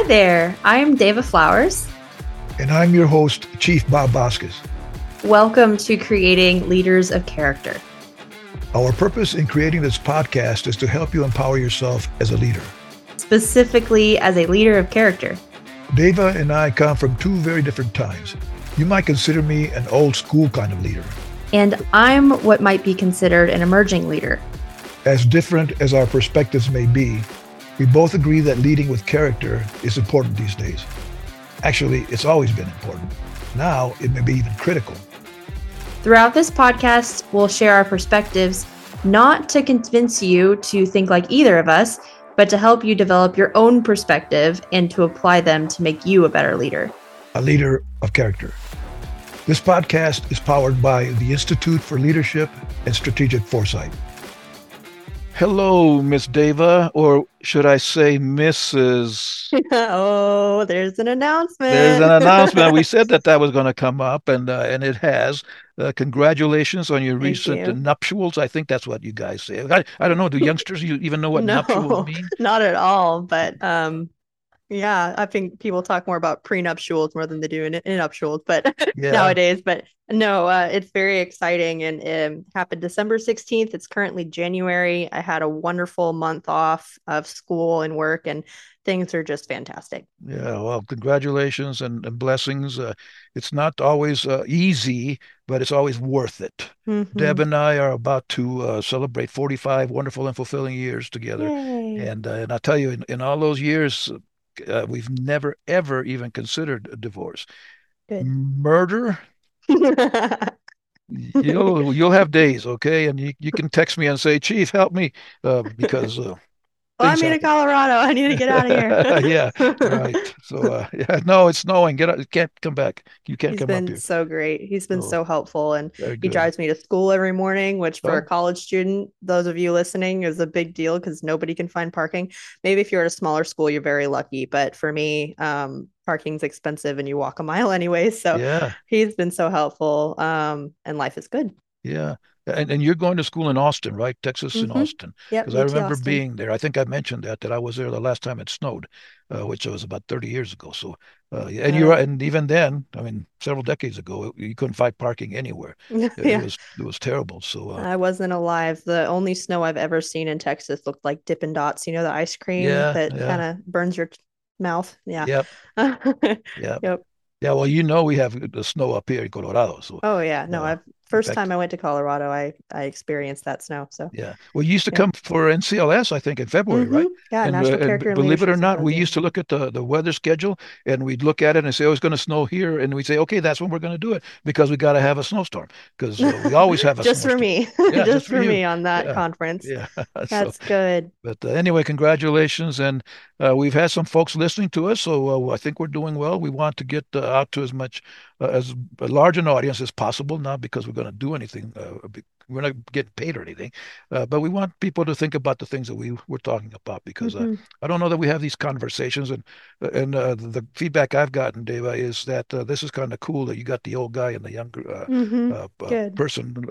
Hi there. I'm Dava Flowers. And I'm your host, Chief Bob Vasquez. Welcome to Creating Leaders of Character. Our purpose in creating this podcast is to help you empower yourself as a leader, specifically as a leader of character. Dava and I come from two very different times. You might consider me an old school kind of leader. And I'm what might be considered an emerging leader. As different as our perspectives may be, we both agree that leading with character is important these days. Actually, it's always been important. Now, it may be even critical. Throughout this podcast, we'll share our perspectives, not to convince you to think like either of us, but to help you develop your own perspective and to apply them to make you a better leader. A leader of character. This podcast is powered by the Institute for Leadership and Strategic Foresight. Hello, Miss Dava, or should I say Mrs. oh, there's an announcement. There's an announcement. we said that that was going to come up, and uh, and it has. Uh, congratulations on your Thank recent you. nuptials. I think that's what you guys say. I, I don't know. Do youngsters you even know what no, nuptials mean? Not at all. But um, yeah, I think people talk more about prenuptials more than they do in, in nuptials, but yeah. nowadays. But no, uh, it's very exciting and it um, happened December 16th. It's currently January. I had a wonderful month off of school and work, and things are just fantastic. Yeah, well, congratulations and, and blessings. Uh, it's not always uh, easy, but it's always worth it. Mm-hmm. Deb and I are about to uh, celebrate 45 wonderful and fulfilling years together. Yay. And, uh, and I'll tell you, in, in all those years, uh, we've never ever even considered a divorce. Good. Murder. you'll you'll have days, okay, and you, you can text me and say, "Chief, help me," uh, because uh, well, I'm in Colorado. I need to get out of here. yeah, right. So, uh, yeah, no, it's snowing. Get out. You can't come back. You can't He's come been up here. so great. He's been oh, so helpful, and he drives me to school every morning. Which for oh. a college student, those of you listening, is a big deal because nobody can find parking. Maybe if you're at a smaller school, you're very lucky. But for me, um, parking's expensive, and you walk a mile anyway. So yeah, he's been so helpful. Um, and life is good. Yeah. And, and you're going to school in Austin, right? Texas mm-hmm. in Austin. Yeah. Because I remember Austin. being there. I think I mentioned that that I was there the last time it snowed, uh, which was about 30 years ago. So, uh, and you're and even then, I mean, several decades ago, you couldn't find parking anywhere. yeah. It was it was terrible. So uh, I wasn't alive. The only snow I've ever seen in Texas looked like Dippin' Dots. You know, the ice cream yeah, that yeah. kind of burns your mouth. Yeah. Yep. yep. Yep. Yeah, well, you know we have the snow up here in Colorado. So oh yeah, no, uh, I've first fact, time I went to Colorado, I I experienced that snow. So yeah, well, you used to yeah. come for NCLS, I think, in February, mm-hmm. right? Yeah, and, National uh, Character. believe it or not, we used to look at the the weather schedule and we'd look at it and say, "Oh, it's going to snow here," and we'd say, "Okay, that's when we're going to do it because we got to have a snowstorm because uh, we always have a just for me, yeah, just, just, for, me on that yeah. conference." Yeah, that's so, good. But uh, anyway, congratulations, and uh, we've had some folks listening to us, so uh, I think we're doing well. We want to get out to as much uh, as large an audience as possible, not because we're going to do anything. Uh, we're not getting paid or anything, uh, but we want people to think about the things that we were talking about because uh, mm-hmm. I don't know that we have these conversations. And and uh, the feedback I've gotten, Dava, is that this is kind of cool that you got the old guy and the younger mm-hmm. person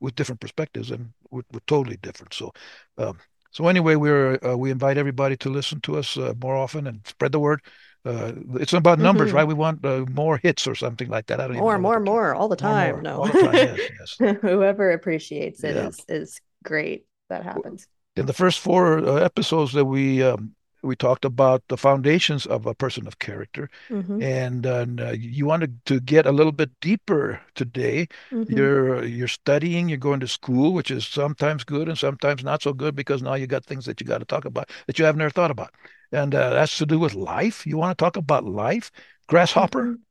with different perspectives, and we're, we're totally different. So. Um, so anyway, we're we invite everybody to listen to us more often and spread the word uh, it's about numbers, mm-hmm. right? We want uh, more hits or something like that. I don't know. more, more, more, all the time. More. No, all the time. yes, yes. Whoever appreciates it yeah. is is great. That happens. In the first four uh, episodes that we um, we talked about the foundations of a person of character, mm-hmm. and uh, you wanted to get a little bit deeper today. Mm-hmm. You're you're studying, you're going to school, which is sometimes good and sometimes not so good because now you got things that you got to talk about that you have never thought about and uh, that's to do with life. You want to talk about life, grasshopper? Mm-hmm.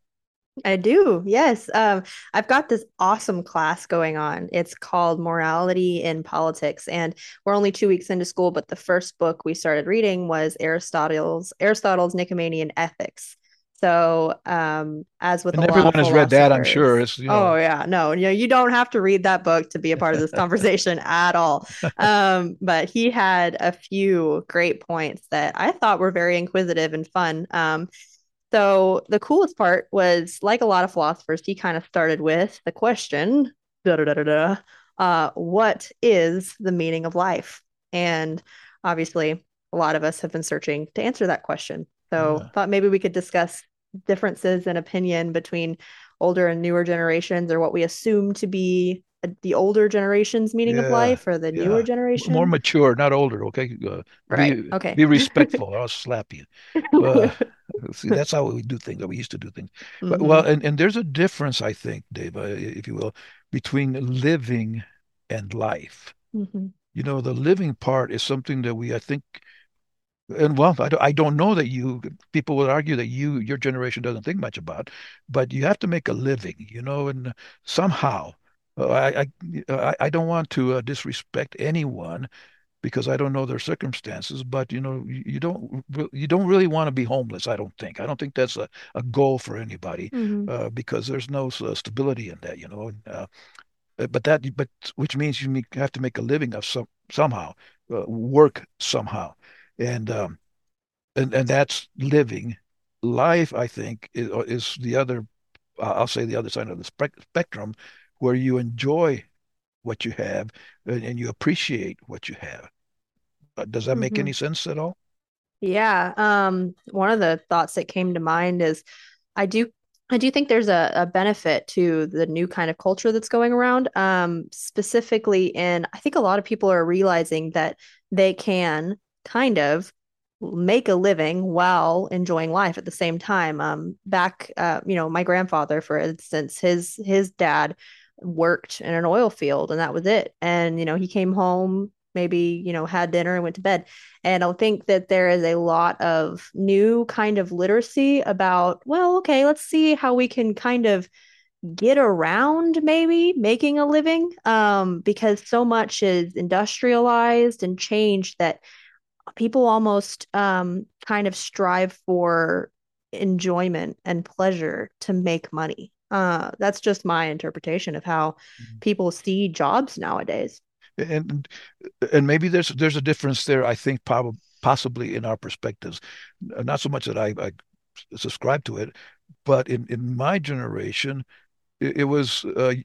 I do. Yes. Um, I've got this awesome class going on. It's called Morality in Politics. And we're only two weeks into school, but the first book we started reading was Aristotle's Aristotle's Nicomachean Ethics. So, um, as with everyone has read that, I'm sure. It's, you know... Oh yeah, no, you know, you don't have to read that book to be a part of this conversation at all. Um, but he had a few great points that I thought were very inquisitive and fun. Um, so the coolest part was, like a lot of philosophers, he kind of started with the question, da da da da da, uh, what is the meaning of life? And obviously, a lot of us have been searching to answer that question So yeah. thought maybe we could discuss differences in opinion between older and newer generations or what we assume to be the older generation's meaning yeah, of life or the yeah. newer generation more mature not older okay uh, right be, okay be respectful i'll slap you uh, see that's how we do things we used to do things mm-hmm. but, well and, and there's a difference i think dave uh, if you will between living and life mm-hmm. you know the living part is something that we i think and well, I don't, I don't know that you people would argue that you your generation doesn't think much about, but you have to make a living, you know, and somehow uh, I, I I don't want to uh, disrespect anyone because I don't know their circumstances, but you know you, you don't you don't really want to be homeless. I don't think I don't think that's a, a goal for anybody mm-hmm. uh, because there's no uh, stability in that, you know. Uh, but that but which means you have to make a living of some somehow, uh, work somehow and um, and and that's living. Life, I think, is, is the other. I'll say the other side of the spe- spectrum, where you enjoy what you have and, and you appreciate what you have. Uh, does that make mm-hmm. any sense at all? Yeah. Um, one of the thoughts that came to mind is I do I do think there's a, a benefit to the new kind of culture that's going around. Um, specifically in I think a lot of people are realizing that they can kind of make a living while enjoying life at the same time. Um back uh you know my grandfather for instance his his dad worked in an oil field and that was it. And you know he came home maybe you know had dinner and went to bed. And i think that there is a lot of new kind of literacy about well okay let's see how we can kind of get around maybe making a living. Um because so much is industrialized and changed that people almost um, kind of strive for enjoyment and pleasure to make money. Uh, that's just my interpretation of how mm-hmm. people see jobs nowadays. And and maybe there's there's a difference there. I think probably possibly in our perspectives, not so much that I, I subscribe to it, but in in my generation, it, it was uh,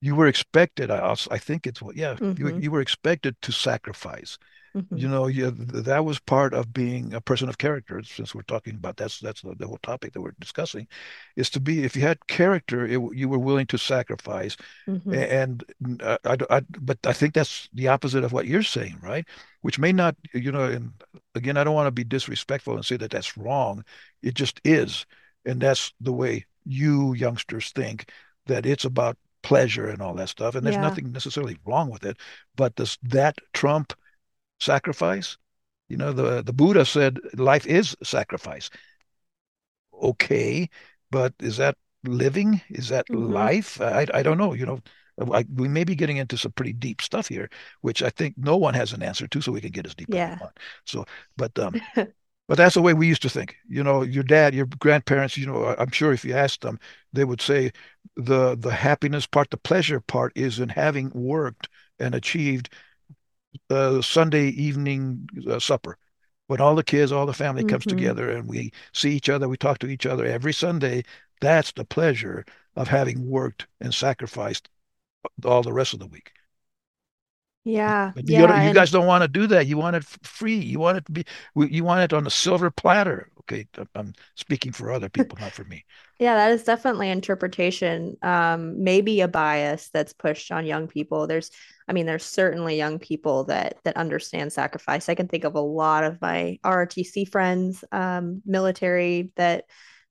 you were expected. I I think it's what yeah mm-hmm. you you were expected to sacrifice. Mm-hmm. You know, yeah, that was part of being a person of character. Since we're talking about that's that's the, the whole topic that we're discussing, is to be if you had character, it, you were willing to sacrifice. Mm-hmm. And uh, I, I, but I think that's the opposite of what you're saying, right? Which may not, you know, and again, I don't want to be disrespectful and say that that's wrong. It just is, and that's the way you youngsters think that it's about pleasure and all that stuff. And there's yeah. nothing necessarily wrong with it, but does that trump sacrifice? You know, the, the Buddha said life is sacrifice. Okay, but is that living? Is that mm-hmm. life? I, I don't know. You know, I, we may be getting into some pretty deep stuff here, which I think no one has an answer to, so we can get as deep yeah. as we want. So, but um, but that's the way we used to think. You know, your dad, your grandparents. You know, I'm sure if you asked them, they would say the the happiness part, the pleasure part, is in having worked and achieved uh, Sunday evening uh, supper when all the kids, all the family mm-hmm. comes together and we see each other, we talk to each other every Sunday. That's the pleasure of having worked and sacrificed all the rest of the week. Yeah. But you, yeah, you guys don't want to do that. You want it free. You want it to be, you want it on a silver platter. Okay. I'm speaking for other people, not for me. Yeah, that is definitely interpretation. Um, maybe a bias that's pushed on young people. There's, I mean, there's certainly young people that that understand sacrifice. I can think of a lot of my ROTC friends, um, military that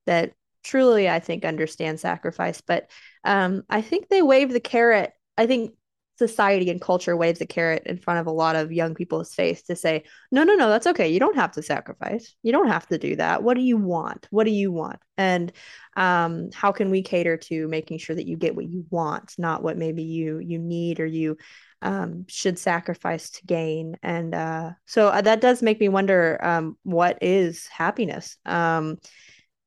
that truly I think understand sacrifice. But um, I think they wave the carrot. I think society and culture waves a carrot in front of a lot of young people's face to say, no, no, no, that's okay. You don't have to sacrifice. You don't have to do that. What do you want? What do you want? And um, how can we cater to making sure that you get what you want, not what maybe you you need or you um, should sacrifice to gain? And uh, so uh, that does make me wonder, um, what is happiness? Um,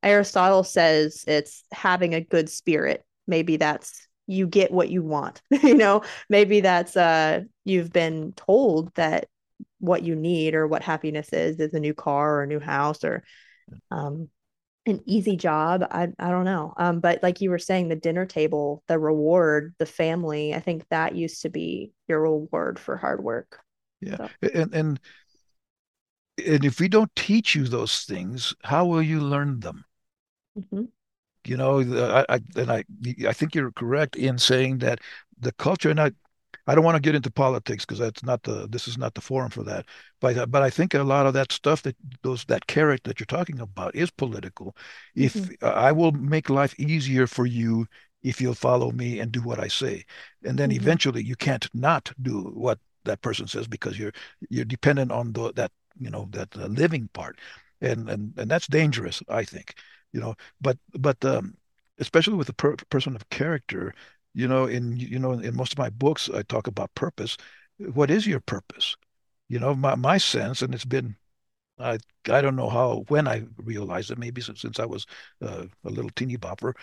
Aristotle says it's having a good spirit. Maybe that's you get what you want you know maybe that's uh you've been told that what you need or what happiness is is a new car or a new house or um an easy job i i don't know um but like you were saying the dinner table the reward the family i think that used to be your reward for hard work yeah so. and and and if we don't teach you those things, how will you learn them? Mm-hmm. You know, I, I and I I think you're correct in saying that the culture, and I I don't want to get into politics because that's not the this is not the forum for that. But but I think a lot of that stuff that those that carrot that you're talking about is political. If Mm-hmm. uh, I will make life easier for you if you'll follow me and do what I say, and then Mm-hmm. eventually you can't not do what that person says because you're you're dependent on the, that you know that uh, living part, and and and that's dangerous, I think. You know, but but um, especially with a per person of character you know, in you know, in most of my books, I talk about purpose. What is your purpose? You know, my my sense, and it's been I I don't know how when I realized it, maybe since, since I was uh, a little teeny bopper,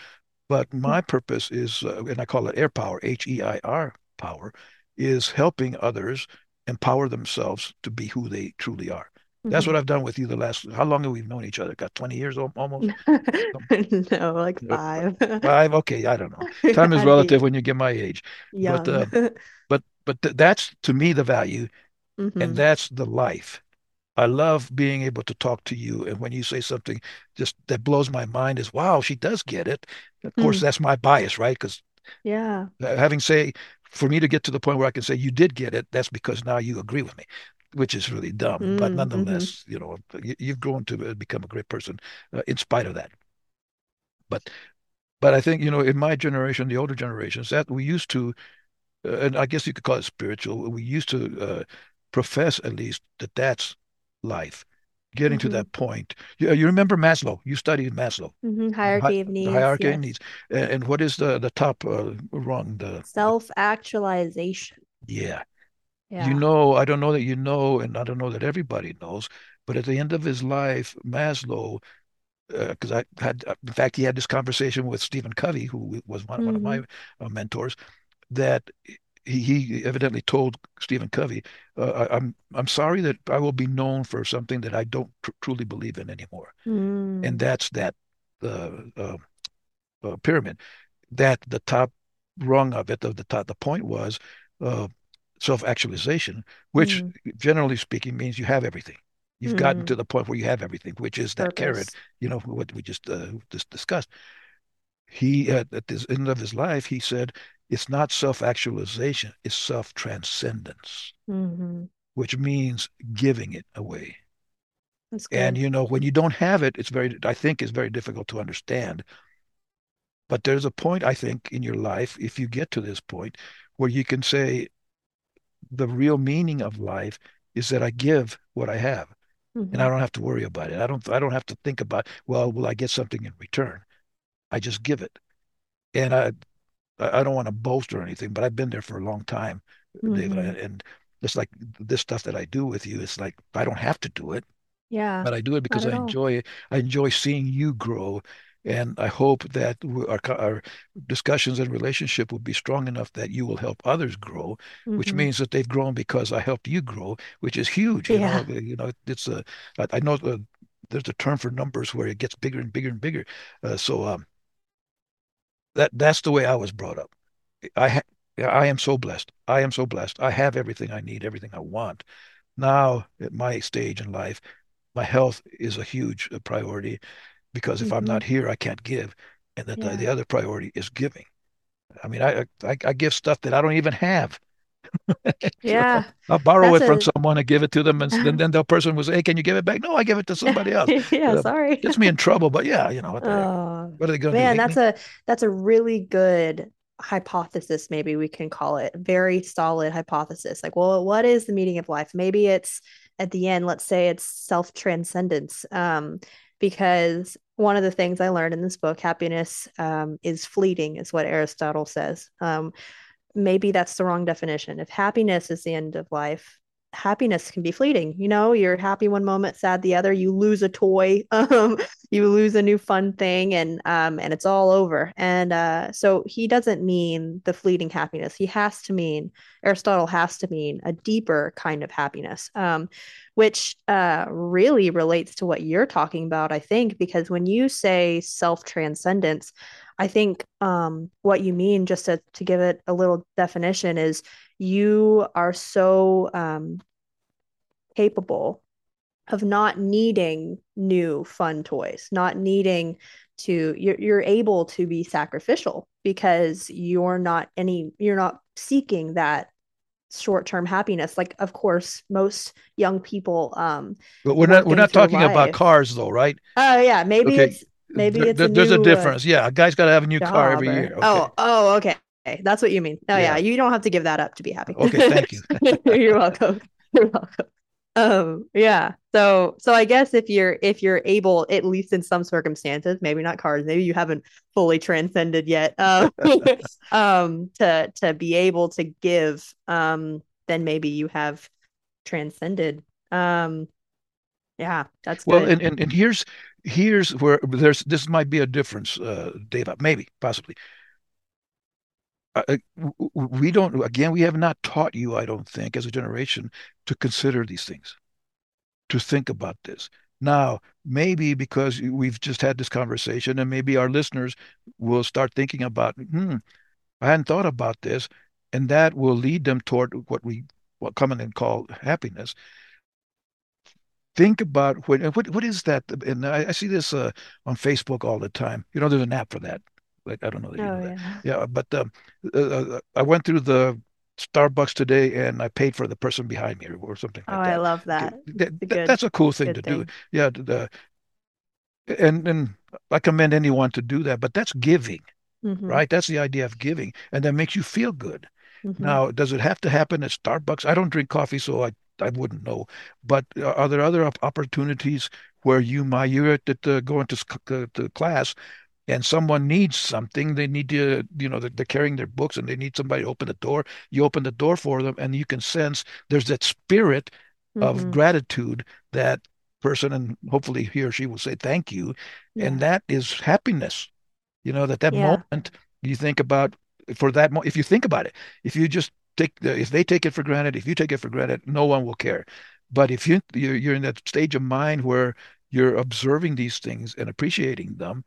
but my purpose is, uh, and I call it air power, H-E-I-R power, is helping others empower themselves to be who they truly are. That's Mm-hmm. what I've done with you the last, how long have we known each other? Got 20 years almost? No, like five. Five? Okay, I don't know. Time is relative when you get my age. But uh, but but th that's to me the value, and hmm that's the life. I love being able to talk to you, and when you say something just that blows my mind is, wow, she does get it. Of course, Hmm. that's my bias, right? Because Yeah. having say, for me to get to the point where I can say you did get it, that's because now you agree with me, which is really dumb. But Mm-hmm. nonetheless, you know, you, you've grown to uh, become a great person uh, in spite of that. But but I think, you know, in my generation, the older generations, that we used to uh, and I guess you could call it spiritual. We used to uh, profess at least that that's life, getting to hmm that point. You, you remember Maslow? You studied Maslow, hmm the, hi Hierarchy of needs. hierarchy of needs. And, and what is the the top uh, rung? The, the Self-actualization. yeah. You know, I don't know that you know, and I don't know that everybody knows, but at the end of his life, Maslow, because I had, in fact, he had this conversation with Stephen Covey, who was one, one of my hmm uh, mentors that he, he evidently told Stephen Covey, uh, I, I'm I'm sorry that I will be known for something that I don't tr truly believe in anymore, and Mm. that's that uh, uh, uh, pyramid. That the top rung of it, of the top, the point was uh, self-actualization, which Mm. generally speaking means you have everything. You've gotten Mm. to the point where you have everything, which is that carrot, you know, what we just uh, just discussed he at, at the end of his life he said it's not self-actualization it's self-transcendence hmm which means giving it away and you know when you don't have it it's very i think it's very difficult to understand but there's a point i think in your life if you get to this point where you can say the real meaning of life is that i give what i have and i hmm don't have to worry about it i don't i don't have to think about well will i get something in return i just give it and i I don't want to boast or anything, but I've been there for a long time, David. hmm And just like this stuff that I do with you, it's like I don't have to do it, Yeah. but I do it because I all. enjoy it. I enjoy seeing you grow. And I hope that our, our discussions and relationship will be strong enough that you will help others grow, which hmm means that they've grown because I helped you grow, which is huge. You know, Yeah. you know, it's a, I know uh, there's a term for numbers where it gets bigger and bigger and bigger. Uh, so um, that that's the way I was brought up. I ha I am so blessed. I am so blessed. I have everything I need, everything I want. Now, at my stage in life, my health is a huge uh, priority because if I'm hmm not here, I can't give. And that the, the other priority is giving. I mean, I, I I give stuff that I don't even have. Yeah. I'll borrow That's it from a someone and give it to them, and then then the person will say, "Hey, can you give it back?" No, I give it to somebody else. yeah, Uh, sorry. gets me in trouble, but yeah, you know what the? Oh, What are they going to do? man, that's me? a that's a really good hypothesis, maybe we can call it. Very solid hypothesis. Like, well, what is the meaning of life? Maybe it's at the end, let's say it's self-transcendence. Um, because one of the things I learned in this book, happiness um, is fleeting, is what Aristotle says. Um, maybe that's the wrong definition. If happiness is the end of life, happiness can be fleeting. You know, you're happy one moment, sad the other. You lose a toy, um, you lose a new fun thing, and um, and it's all over. And uh, so he doesn't mean the fleeting happiness. He has to mean Aristotle has to mean a deeper kind of happiness, um, which uh, really relates to what you're talking about. I think because when you say self transcendence, I think um, what you mean, just to, to give it a little definition, is you are so um, capable of not needing new fun toys, not needing to you're you're able to be sacrificial because you're not any you're not seeking that short-term happiness. Like of course most young people um but we're not we're not talking life. about cars though right? Oh yeah maybe okay. it's maybe there, it's a there's new, a difference. Uh, yeah a guy's got to have a new car every year. Okay. oh oh okay. That's what you mean. Oh yeah. yeah you don't have to give that up to be happy. Okay thank you. You're welcome. You're welcome um yeah. So so i guess if you're if you're able at least in some circumstances maybe not cars maybe you haven't fully transcended yet um, um to to be able to give um then maybe you have transcended. Um yeah that's well and, and and here's here's where there's this might be a difference uh dave maybe possibly uh, we don't again we have not taught you i don't think as a generation to consider these things to think about this. Now maybe because we've just had this conversation and maybe our listeners will start thinking about hmm i hadn't thought about this and that will lead them toward what we what commonly call happiness. Think about what what what is that? And i, I see this uh, on facebook all the time. You know there's an app for that like I don't know. That oh, know yeah. yeah, but um, uh, uh, I went through the Starbucks today and I paid for the person behind me or, something like oh, that. I love that. that good, that's a cool thing to thing. do. Yeah, the, and and I commend anyone to do that, but that's giving, mm-hmm. right? That's the idea of giving, and that makes you feel good. Mm-hmm. Now, does it have to happen at Starbucks? I don't drink coffee, so I I wouldn't know. But uh, are there other opportunities where you might you're at the, going to, to class and someone needs something, they need to, you know, they're, they're, carrying their books and they need somebody to open the door. You open the door for them, and you can sense there's that spirit mm-hmm. of gratitude that person, and hopefully he or she will say thank you, yeah. and that is happiness. You know that that yeah. moment you think about for that. Mo- if you think about it, if you just take the, if they take it for granted, if you take it for granted, no one will care. But if you you're, you're in that stage of mind where you're observing these things and appreciating them,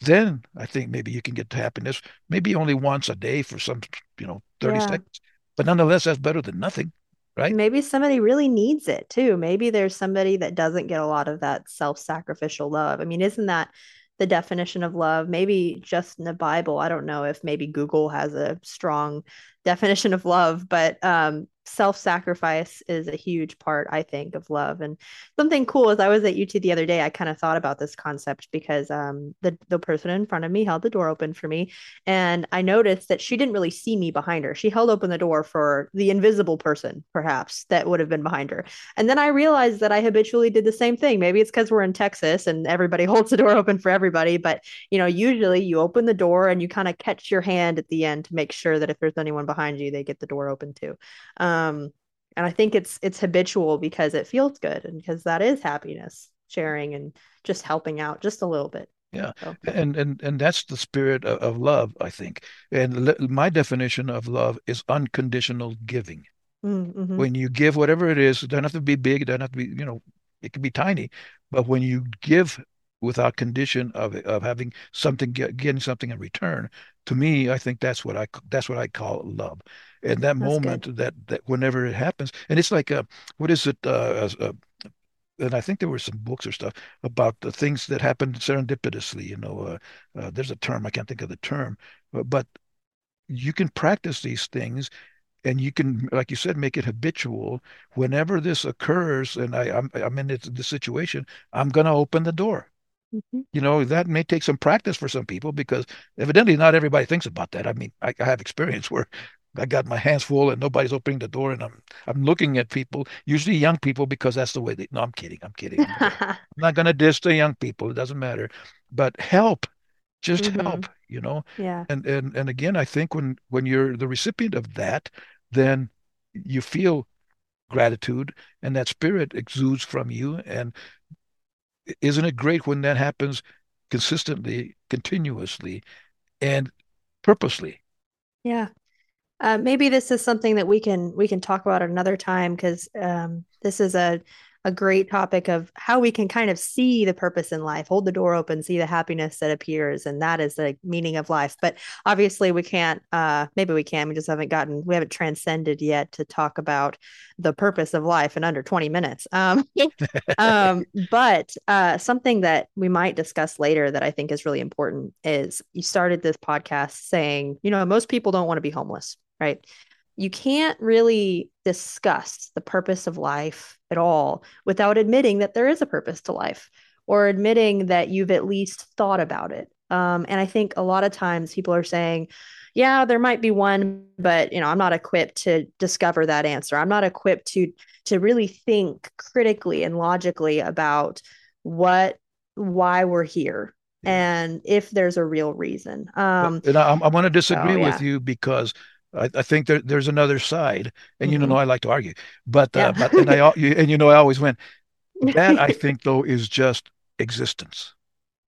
then I think maybe you can get to happiness, maybe only once a day for some, you know, 30 yeah. seconds. But nonetheless, that's better than nothing, right? Maybe somebody really needs it too. Maybe there's somebody that doesn't get a lot of that self sacrificial love. I mean, isn't that the definition of love? Maybe just in the Bible. I don't know if maybe Google has a strong definition of love, but um, self-sacrifice is a huge part i think of love. And something cool is i was at ut the other day i kind of thought about this concept because um, the, the person in front of me held the door open for me and i noticed that she didn't really see me behind her. She held open the door for the invisible person perhaps that would have been behind her. And then i realized that i habitually did the same thing. Maybe it's because we're in texas and everybody holds the door open for everybody but you know usually you open the door and you kind of catch your hand at the end to make sure that if there's anyone behind you they get the door open too. Um, um, and I think it's it's habitual because it feels good and because that is happiness, sharing and just helping out just a little bit. Yeah, so. and and and that's the spirit of, of love, I think. And le- my definition of love is unconditional giving. Mm-hmm. When you give whatever it is, it doesn't have to be big, it doesn't have to be, you know, it can be tiny, but when you give without condition of of having something getting something in return, to me, I think that's what I that's what I call love and that That's moment good. that that whenever it happens and it's like a what is it uh, uh, and I think there were some books or stuff about the things that happened serendipitously. You know, uh, uh, there's a term I can't think of the term, but, but you can practice these things, and you can, like you said, make it habitual. Whenever this occurs, and I, I'm I'm in the situation, I'm gonna open the door. Mm-hmm. You know, that may take some practice for some people because evidently not everybody thinks about that. I mean, I, I have experience where I got my hands full and nobody's opening the door and I'm I'm looking at people, usually young people, because that's the way they no, I'm kidding. I'm kidding. I'm, not gonna diss the young people, it doesn't matter. But help. Just mm-hmm. help, you know? Yeah. And and and again, I think when when you're the recipient of that, then you feel gratitude and that spirit exudes from you. And isn't it great when that happens consistently, continuously, and purposely? Yeah. Uh, maybe this is something that we can we can talk about another time because um, this is a a great topic of how we can kind of see the purpose in life, hold the door open, see the happiness that appears, and that is the meaning of life. But obviously, we can't. Uh, maybe we can. We just haven't gotten. We haven't transcended yet to talk about the purpose of life in under 20 minutes. Um, um, but uh, something that we might discuss later that I think is really important is you started this podcast saying, you know, most people don't want to be homeless, right? You can't really discuss the purpose of life at all without admitting that there is a purpose to life or admitting that you've at least thought about it. Um, and I think a lot of times people are saying, yeah, there might be one, but you know, I'm not equipped to discover that answer. I'm not equipped to to really think critically and logically about what why we're here and if there's a real reason. Um, and I, I want to disagree so, yeah. with you because I, I think there, there's another side, and mm-hmm. you know I like to argue, but uh, but and I and you know I always win. That I think though is just existence,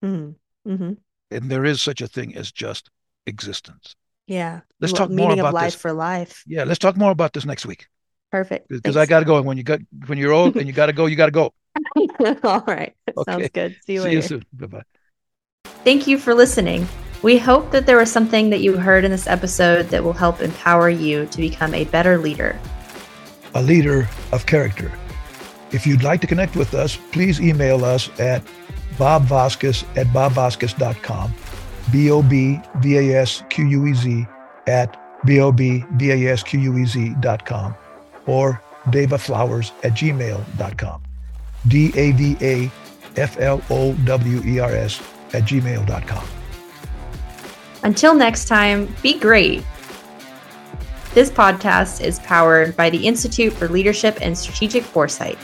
mm-hmm. Mm-hmm. and there is such a thing as just existence. Yeah, let's talk more about life this. for life. Yeah, let's talk more about this next week. Perfect. Because I got to go, and when you got when you're old and you got to go, you got to go. All right, okay. sounds good. See you See later. you soon. Bye bye. Thank you for listening. We hope that there was something that you heard in this episode that will help empower you to become a better leader. A leader of character. If you'd like to connect with us, please email us at bobvasquez at bobvasquez.com, B-O-B-V-A-S-Q-U-E-Z at B-O-B-V-A-S-Q-U-E-Z.com, or davaflowers at gmail.com, D-A-V-A-F-L-O-W-E-R-S at gmail.com. Until next time, be great. This podcast is powered by the Institute for Leadership and Strategic Foresight.